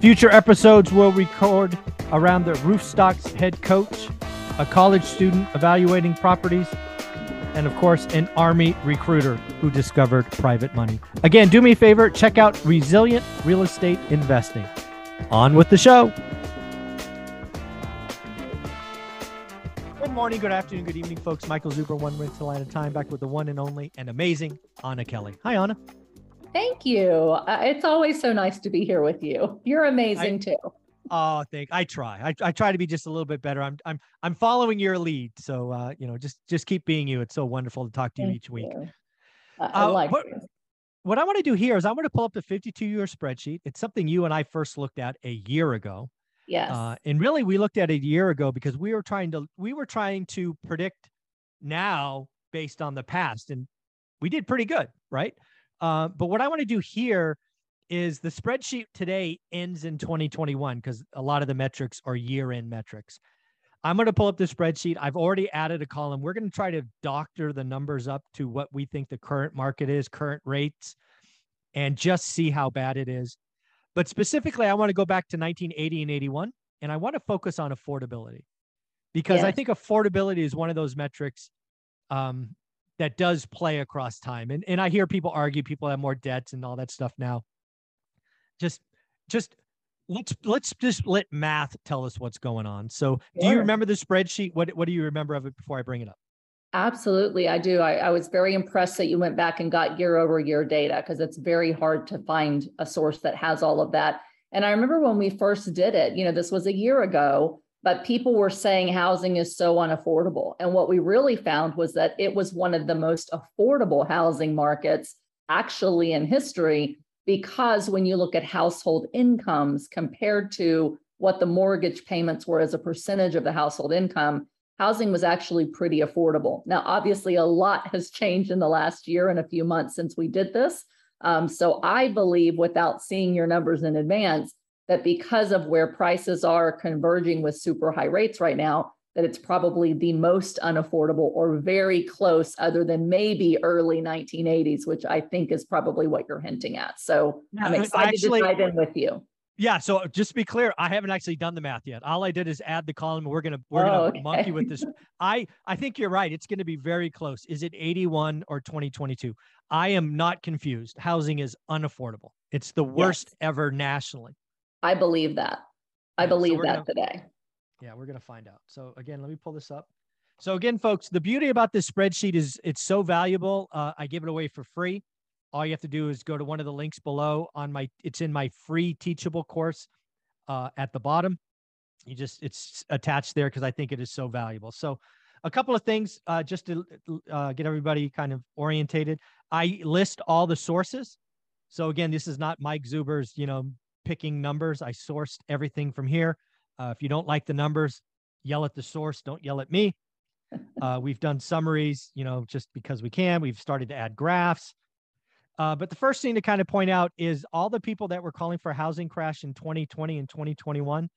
Future episodes will record around the Roofstock's head coach, a college student evaluating properties, and of course, an Army recruiter who discovered private money. Again, do me a favor, check out Resilient Real Estate Investing. On with the show. Good morning, good afternoon, good evening, folks. Michael Zuber, one rental at a time, back with the one and only and amazing Anna Kelly. Hi, Anna. Thank you. Uh, it's always so nice to be here with you. You're amazing I, too. Oh, thank. I try. I, I try to be just a little bit better. I'm I'm I'm following your lead. So uh, you know, just just keep being you. It's so wonderful to talk to you Thank each week. you. I, I Uh, like what- you. What I want to do here is I want to pull up the 52 year spreadsheet. It's something you and I first looked at a year ago. Yes. Uh, and really, we looked at it a year ago because we were trying to we were trying to predict now based on the past, and we did pretty good, right? Uh, but what I want to do here is the spreadsheet today ends in 2021 because a lot of the metrics are year end metrics. I'm going to pull up the spreadsheet. I've already added a column. We're going to try to doctor the numbers up to what we think the current market is, current rates, and just see how bad it is. But specifically, I want to go back to 1980 and 81, and I want to focus on affordability because I think affordability is one of those metrics um, that does play across time. And, and I hear people argue people have more debts and all that stuff now. Just, just let's let's just let math tell us what's going on. So, do you remember the spreadsheet? What what do you remember of it before I bring it up? Absolutely, I do. I, I was very impressed that you went back and got year over year data because it's very hard to find a source that has all of that. And I remember when we first did it, you know, this was a year ago, but people were saying housing is so unaffordable. And what we really found was that it was one of the most affordable housing markets actually in history because when you look at household incomes compared to what the mortgage payments were as a percentage of the household income, housing was actually pretty affordable. Now, obviously, a lot has changed in the last year and a few months since we did this. Um, so I believe, without seeing your numbers in advance, that because of where prices are converging with super high rates right now, that it's probably the most unaffordable or very close, other than maybe early 1980s, which I think is probably what you're hinting at. So I'm excited actually- to dive in with you. Yeah. So just to be clear, I haven't actually done the math yet. All I did is add the column. We're gonna we're Oh, gonna okay. monkey with this. I I think you're right. It's gonna be very close. Is it 81 or 2022? I am not confused. Housing is unaffordable. It's the worst Yes. ever nationally. I believe that. I Yeah, so believe we're that gonna- today. Yeah, we're gonna find out. So again, let me pull this up. So again, folks, the beauty about this spreadsheet is it's so valuable. Uh, I give it away for free. All you have to do is go to one of the links below on my. It's in my free teachable course uh, at the bottom. You just it's attached there because I think it is so valuable. So a couple of things uh, just to uh, get everybody kind of orientated. I list all the sources. So again, this is not Mike Zuber's, you know, picking numbers. I sourced everything from here. Uh, if you don't like the numbers, yell at the source. Don't yell at me. Uh, we've done summaries, you know, just because we can. We've started to add graphs. Uh, but the first thing to kind of point out is all the people that were calling for a housing crash in 2020 and 2021,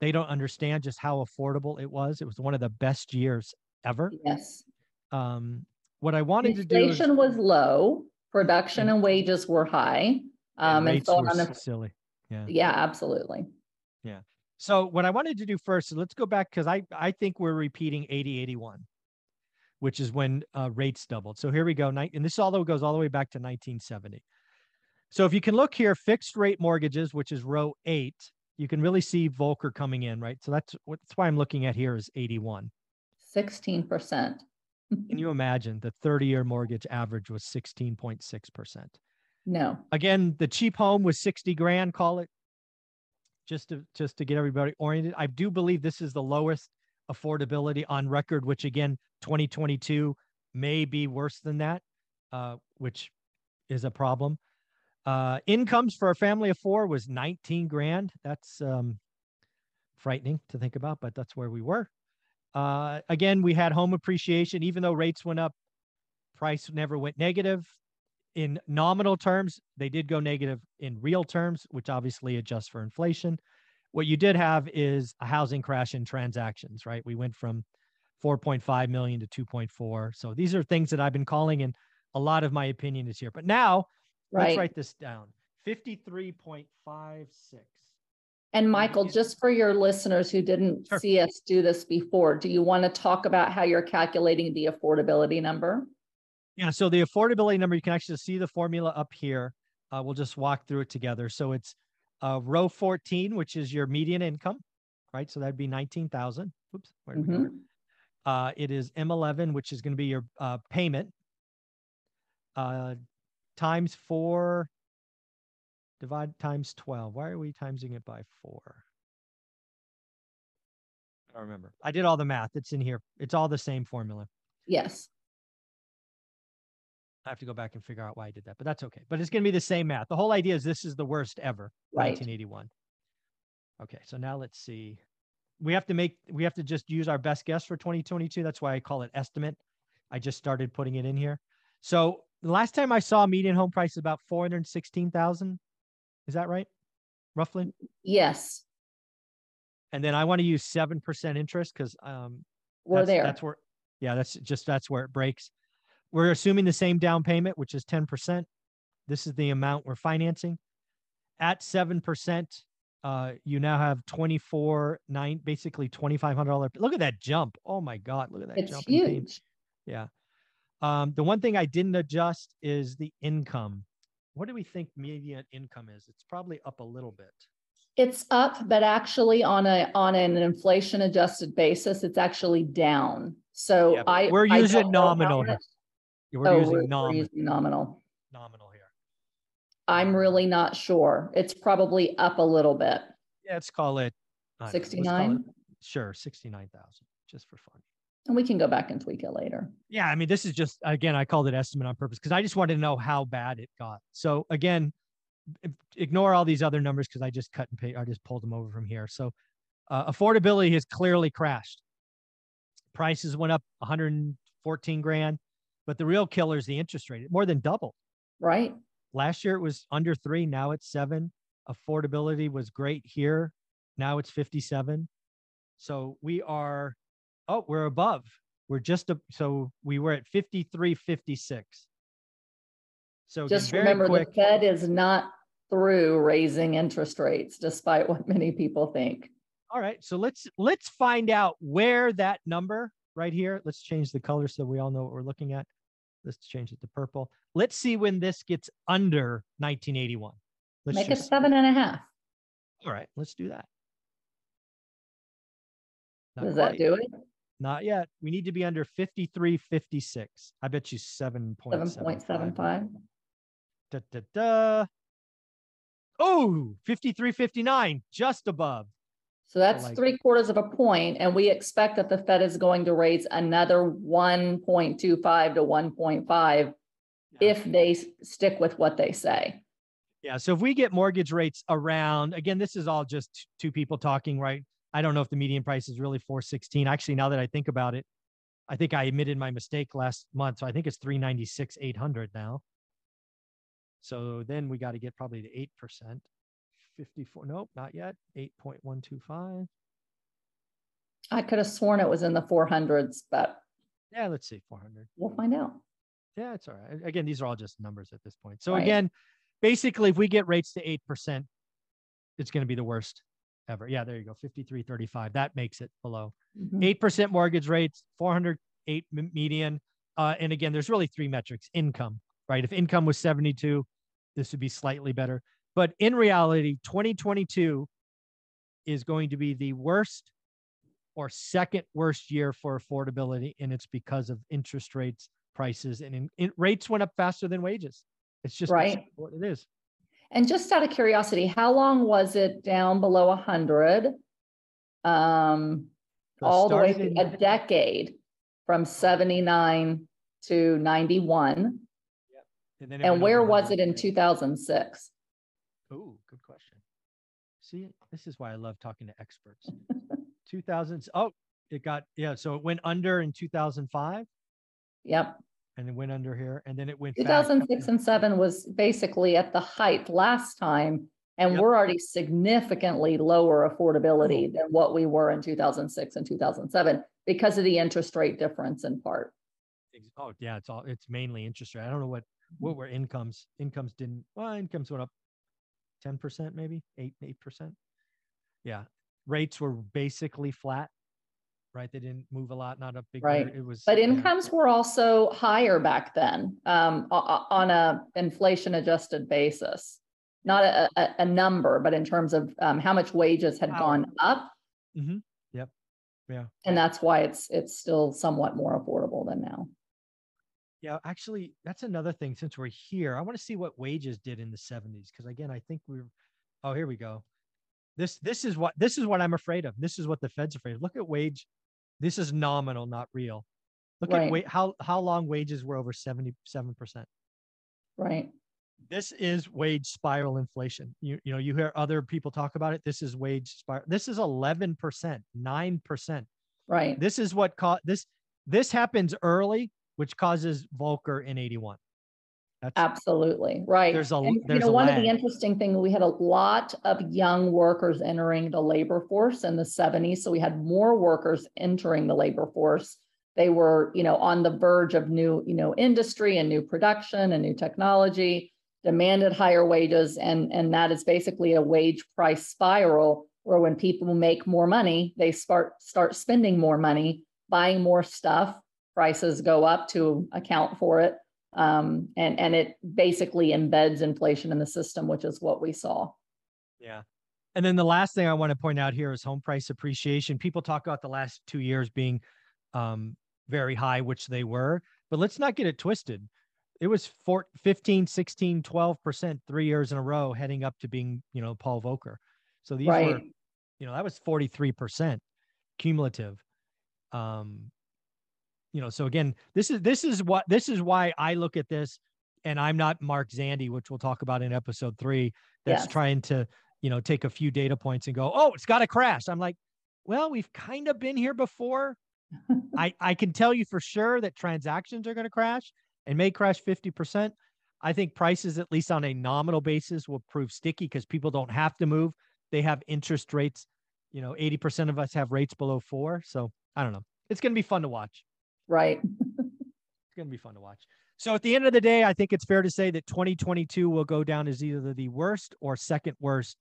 they don't understand just how affordable it was. It was one of the best years ever. Yes. Um, what I wanted to do Inflation was low, production and wages were high. and Um, and rates so on, silly. Yeah. yeah, absolutely. Yeah. So what I wanted to do first, let's go back because I I think we're repeating 80 81, which is when uh, rates doubled. So here we go. And this although goes all the way back to 1970. So if you can look here, fixed rate mortgages, which is row eight, you can really see Volcker coming in, right? So that's what that's why I'm looking at here is 81. Sixteen percent. Can you imagine the 30 year mortgage average was 16.6%? No, Again, the cheap home was 60 grand, call it just to just to get everybody oriented. I do believe this is the lowest affordability on record, which again, 2022 may be worse than that, uh, which is a problem. Uh, incomes for a family of four was 19 grand. That's um, frightening to think about, but that's where we were. Uh, again, we had home appreciation, even though rates went up, price never went negative. In nominal terms, they did go negative in real terms, which obviously adjusts for inflation. What you did have is a housing crash in transactions, right? We went from 4.5 million to 2.4. So these are things that I've been calling, and a lot of my opinion is here. But now right. let's write this down 53.56. And Michael, just for your listeners who didn't sure. see us do this before, do you want to talk about how you're calculating the affordability number? Yeah, so the affordability number, you can actually see the formula up here. Uh, we'll just walk through it together. So it's uh, row 14, which is your median income, right? So that'd be 19,000. Oops, where did mm-hmm. we go? Mm-hmm. Uh, it is M11, which is going to be your uh, payment uh, times four, divide times 12. Why are we timesing it by four? I don't remember. I did all the math. It's in here. It's all the same formula. Yes. I have to go back and figure out why I did that, but that's okay. But it's going to be the same math. The whole idea is this is the worst ever, right. 1981. Okay, so now let's see. We have to make we have to just use our best guess for 2022 that's why i call it estimate. I just started putting it in here. So the last time i saw median home price is about 416000 is that right? Roughly? Yes. And then i want to use 7% interest because um we're that's, there. that's where yeah that's just that's where it breaks we're assuming the same down payment which is 10% this is the amount we're financing. At 7% uh, you now have 24 nine basically $2500 look at that jump. Oh my god look at that it's jump huge. Yeah. Um, the one thing i didn't adjust is the income. What do we think median income is? It's probably up a little bit. It's up but actually on a on an inflation adjusted basis it's actually down. So yeah, i we're using nominal we're, oh, using we're, nominal. We're using nominal nominal I'm really not sure. It's probably up a little bit. Yeah, let's call it 69. Sure, 69,000 just for fun. And we can go back and tweak it later. Yeah, I mean, this is just again, I called it estimate on purpose because I just wanted to know how bad it got. So again, ignore all these other numbers because I just cut and paste. I just pulled them over from here. So uh, affordability has clearly crashed. Prices went up 114 grand, but the real killer is the interest rate. It more than doubled. Right. Last year it was under three. Now it's seven. Affordability was great here. Now it's 57. So we are, oh, we're above. We're just, a, so we were at 53, 56. So just remember quick, the Fed is not through raising interest rates, despite what many people think. All right. So let's, let's find out where that number right here, let's change the color so we all know what we're looking at. Let's change it to purple. Let's see when this gets under 1981. Let's Make it seven and a half. All right, let's do that. Not Does quite. that do it? Not yet. We need to be under 53.56. I bet you 7.75. 7.75. Da, da, da. Oh, 53.59, just above. So that's like three quarters of a point, and we expect that the Fed is going to raise another one point two five to one point five if they stick with what they say. Yeah. So if we get mortgage rates around, again, this is all just two people talking, right? I don't know if the median price is really 416. Actually, now that I think about it, I think I admitted my mistake last month. So I think it's 396, 800 now. So then we got to get probably to 8%. 54. Nope, not yet. 8.125. I could have sworn it was in the 400s, but yeah, let's see, 400. We'll find out. Yeah, it's all right. Again, these are all just numbers at this point. So right. again, basically, if we get rates to 8%, it's going to be the worst ever. Yeah, there you go. 53.35. That makes it below. Mm-hmm. 8% mortgage rates, 408 median. Uh, and again, there's really three metrics income, right? If income was 72, this would be slightly better. But in reality, 2022 is going to be the worst or second worst year for affordability. And it's because of interest rates, prices, and in, in, rates went up faster than wages. It's just right. what it is. And just out of curiosity, how long was it down below 100? Um, all the way through in- a decade from 79 to 91. And then And where was it in two thousand six? Oh, good question. See, this is why I love talking to experts. 2000s. Oh, it got, yeah. So it went under in 2005 Yep. and it went under here and then it went 2006 back. and seven was basically at the height last time. And Yep. we're already significantly lower affordability than what we were in two thousand six and two thousand seven because of the interest rate difference in part. Oh, yeah. It's all, it's mainly interest rate. I don't know what, what mm-hmm. were incomes. Incomes didn't, well, incomes went up 10% maybe, eight, 8%. Yeah. Rates were basically flat, right? They didn't move a lot, not a big, Right. It was. But yeah. incomes were also higher back then, um, on a inflation adjusted basis. Not a, a, a number, but in terms of, um, how much wages had gone up. mm-hmm. Yep. Yeah. And that's why it's, it's still somewhat more affordable than now. Yeah, actually, that's another thing. Since we're here, I want to see what wages did in the 70s. Because again, I think we're oh, here we go. This this is what this is what I'm afraid of. This is what the Fed's afraid of. Look at wage. This is nominal, not real. Look Right. at wait how how long wages were over 77%. Right, This is wage spiral inflation. You you know, you hear other people talk about it. This is wage spiral. This is 11%, 9%. right. This is what caught this this happens early, which causes Volcker in 81. That's Absolutely, right. There's a- And, You know, one of the interesting thing, we had a lot of young workers entering the labor force in the seventies, so we had more workers entering the labor force. They were, you know, on the verge of new, you know, industry and new production and new technology, demanded higher wages, and, and that is basically a wage price spiral where when people make more money, they start, start spending more money, buying more stuff, prices go up to account for it. Um, and, and it basically embeds inflation in the system, which is what we saw. Yeah. And then the last thing I want to point out here is home price appreciation. People talk about the last two years being um, very high, which they were, but let's not get it twisted. It was four, 15, 16, 12% three years in a row heading up to being, you know, Paul Volcker. So these were, you know, that was 43% cumulative. Um, you know, so again, this is this is what this is why I look at this and I'm not Mark Zandi, which we'll talk about in episode three, that's Yes. trying to, you know, take a few data points and go, oh, it's got to crash. I'm like, well, we've kind of been here before. I, I can tell you for sure that transactions are going to crash and may crash 50%. I think prices, at least on a nominal basis, will prove sticky because people don't have to move. They have interest rates. You know, 80% of us have rates below four. So I don't know. It's going to be fun to watch. Right. It's going to be fun to watch. So at the end of the day, I think it's fair to say that 2022 will go down as either the worst or second worst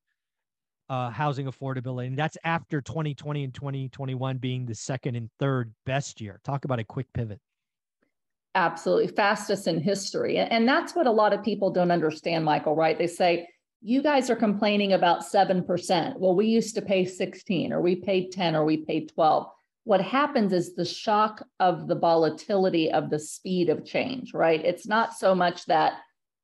uh, housing affordability. And that's after 2020 and 2021 being the second and third best year. Talk about a quick pivot. Absolutely. Fastest in history. And that's what a lot of people don't understand, Michael, right? They say, you guys are complaining about 7%. Well, we used to pay 16 or we paid 10 or we paid 12. What happens is the shock of the volatility of the speed of change, right? It's not so much that,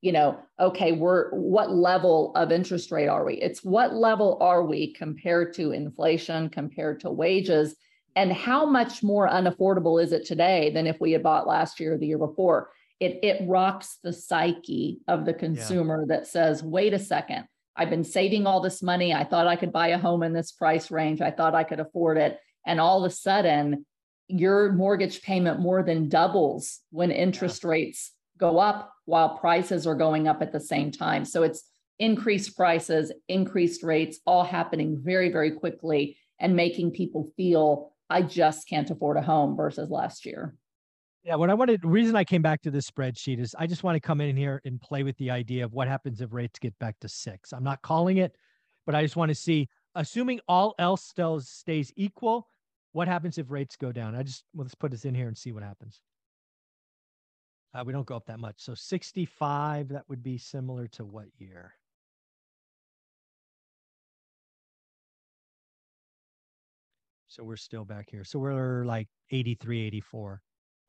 you know, okay, we're what level of interest rate are we? It's what level are we compared to inflation, compared to wages? And how much more unaffordable is it today than if we had bought last year or the year before? It, it rocks the psyche of the consumer that says, wait a second, I've been saving all this money. I thought I could buy a home in this price range. I thought I could afford it. And all of a sudden, your mortgage payment more than doubles when interest rates go up while prices are going up at the same time. So it's increased prices, increased rates, all happening very, very quickly and making people feel I just can't afford a home versus last year. Yeah, what I wanted, the reason I came back to this spreadsheet is I just want to come in here and play with the idea of what happens if rates get back to six. I'm not calling it, but I just want to see, assuming all else still stays equal, what happens if rates go down? I just, well, let's put this in here and see what happens. Uh, we don't go up that much. So 65, that would be similar to what year? So we're still back here. So we're like 83, 84.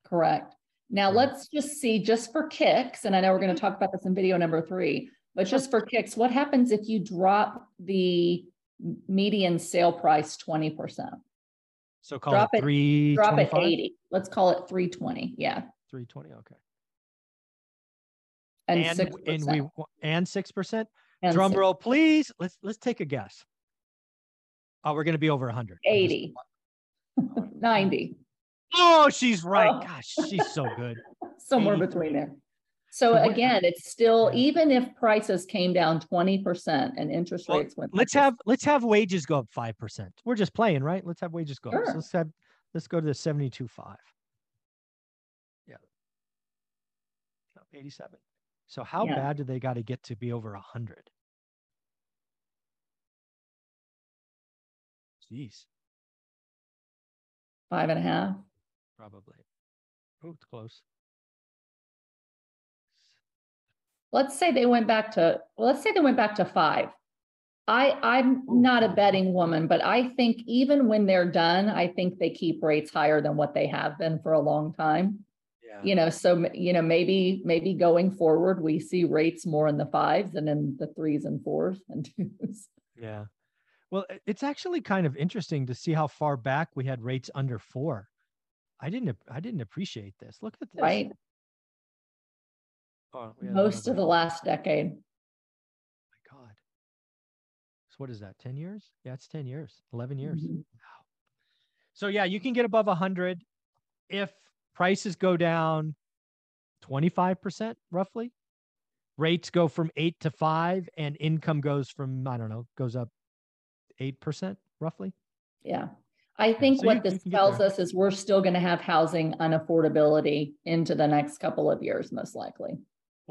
Correct. Now Right. let's just see, just for kicks, and I know we're going to talk about this in video number three, but just for kicks, what happens if you drop the median sale price twenty percent? So call Drop it it- three Drop it twenty-five, eighty. Let's call it three twenty. Yeah. three twenty. Okay. And and six and we and six percent. and Drum six- roll, please. Let's let's take a guess. Oh, we're gonna be over hundred. 80. Ninety. Oh, she's right. Oh. Gosh, she's so good. somewhere 83. between there. So again, it's still, even if prices came down twenty percent and interest Well, rates went. Let's up have let's have wages go up five percent. We're just playing, right? Let's have wages go up. So let's have let's go to the seventy-two five. Yeah. Eighty-seven. So how Yeah. bad do they got to get to be over a hundred? Jeez, Five and a half. probably. Oh, it's close. Let's say they went back to, well, let's say they went back to five. I, I'm not a betting woman, but I think even when they're done, I think they keep rates higher than what they have been for a long time. Yeah. You know, so, you know, maybe, maybe going forward, we see rates more in the fives than in the threes and fours and twos. Yeah. Well, it's actually kind of interesting to see how far back we had rates under four. I didn't, I didn't appreciate this. Look at this. Right? Oh, had Most of the last decade. my God. So what is that? 10 years? Yeah, it's 10 years, 11 years. Mhm. Wow. So yeah, you can get above 100 if prices go down 25% roughly. Rates go from 8 to 5 and income goes from I don't know, goes up 8% roughly. Yeah. I think so what you this get tells us is we're still going to have housing unaffordability into the next couple of years, most likely.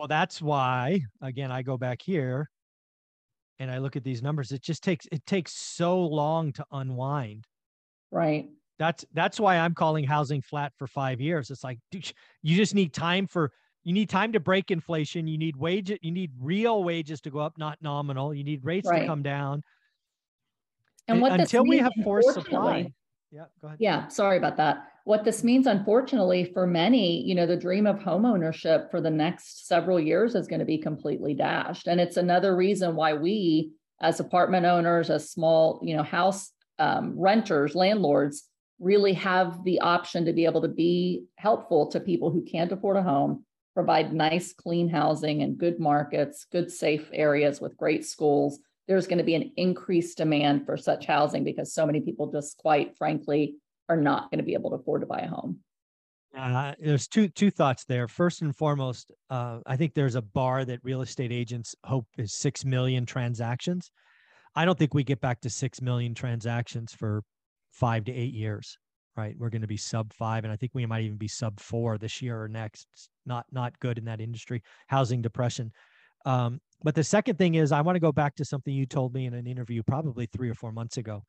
Well, that's why again I go back here and I look at these numbers. It just takes it takes so long to unwind. Right? That's that's why I'm calling housing flat for five years. It's like, dude, you just need time for you need time to break inflation. You need wage you need real wages to go up, not nominal. You need rates to come down. And un- what until we have forced supply. Yeah, go ahead. Yeah, sorry about that. What this means, unfortunately, for many, you know, the dream of homeownership for the next several years is going to be completely dashed. And it's another reason why we, as apartment owners, as small, you know, house um, renters, landlords, really have the option to be able to be helpful to people who can't afford a home, provide nice, clean housing and good markets, good, safe areas with great schools. There's going to be an increased demand for such housing because so many people just quite frankly are not going to be able to afford to buy a home. Uh, there's two two thoughts there. First and foremost, uh, I think there's a bar that real estate agents hope is six million transactions. I don't think we get back to six million transactions for five to eight years. Right, we're going to be sub five, and I think we might even be sub four this year or next. It's not not good in that industry. Housing depression. Um, but the second thing is, I want to go back to something you told me in an interview probably three or four months ago.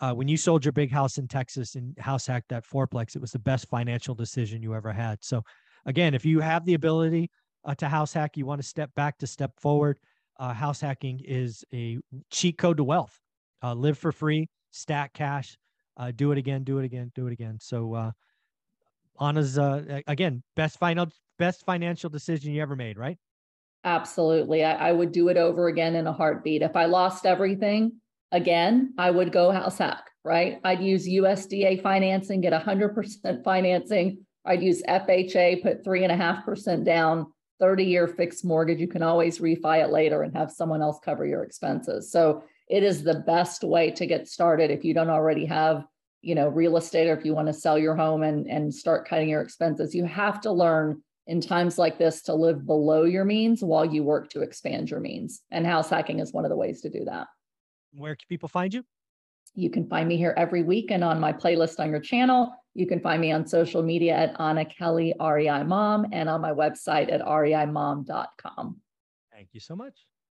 Uh, when you sold your big house in Texas and house hacked that fourplex, it was the best financial decision you ever had. So, again, if you have the ability uh, to house hack, you want to step back to step forward. Uh, house hacking is a cheat code to wealth. Uh, live for free, stack cash, uh, do it again, do it again, do it again. So, uh, Anna's again best final best financial decision you ever made, right? Absolutely. I, I would do it over again in a heartbeat. If I lost everything again, I would go house hack, right? I'd use USDA financing, get 100% financing. I'd use FHA, put three and a half percent down, 30 year fixed mortgage. You can always refi it later and have someone else cover your expenses. So it is the best way to get started if you don't already have you know real estate or if you want to sell your home and and start cutting your expenses you have to learn in times like this to live below your means while you work to expand your means. And house hacking is one of the ways to do that. Where can people find you? You can find me here every week and on my playlist on your channel. You can find me on social media at Anna Kelly REI Mom and on my website at reimom.com. Thank you so much.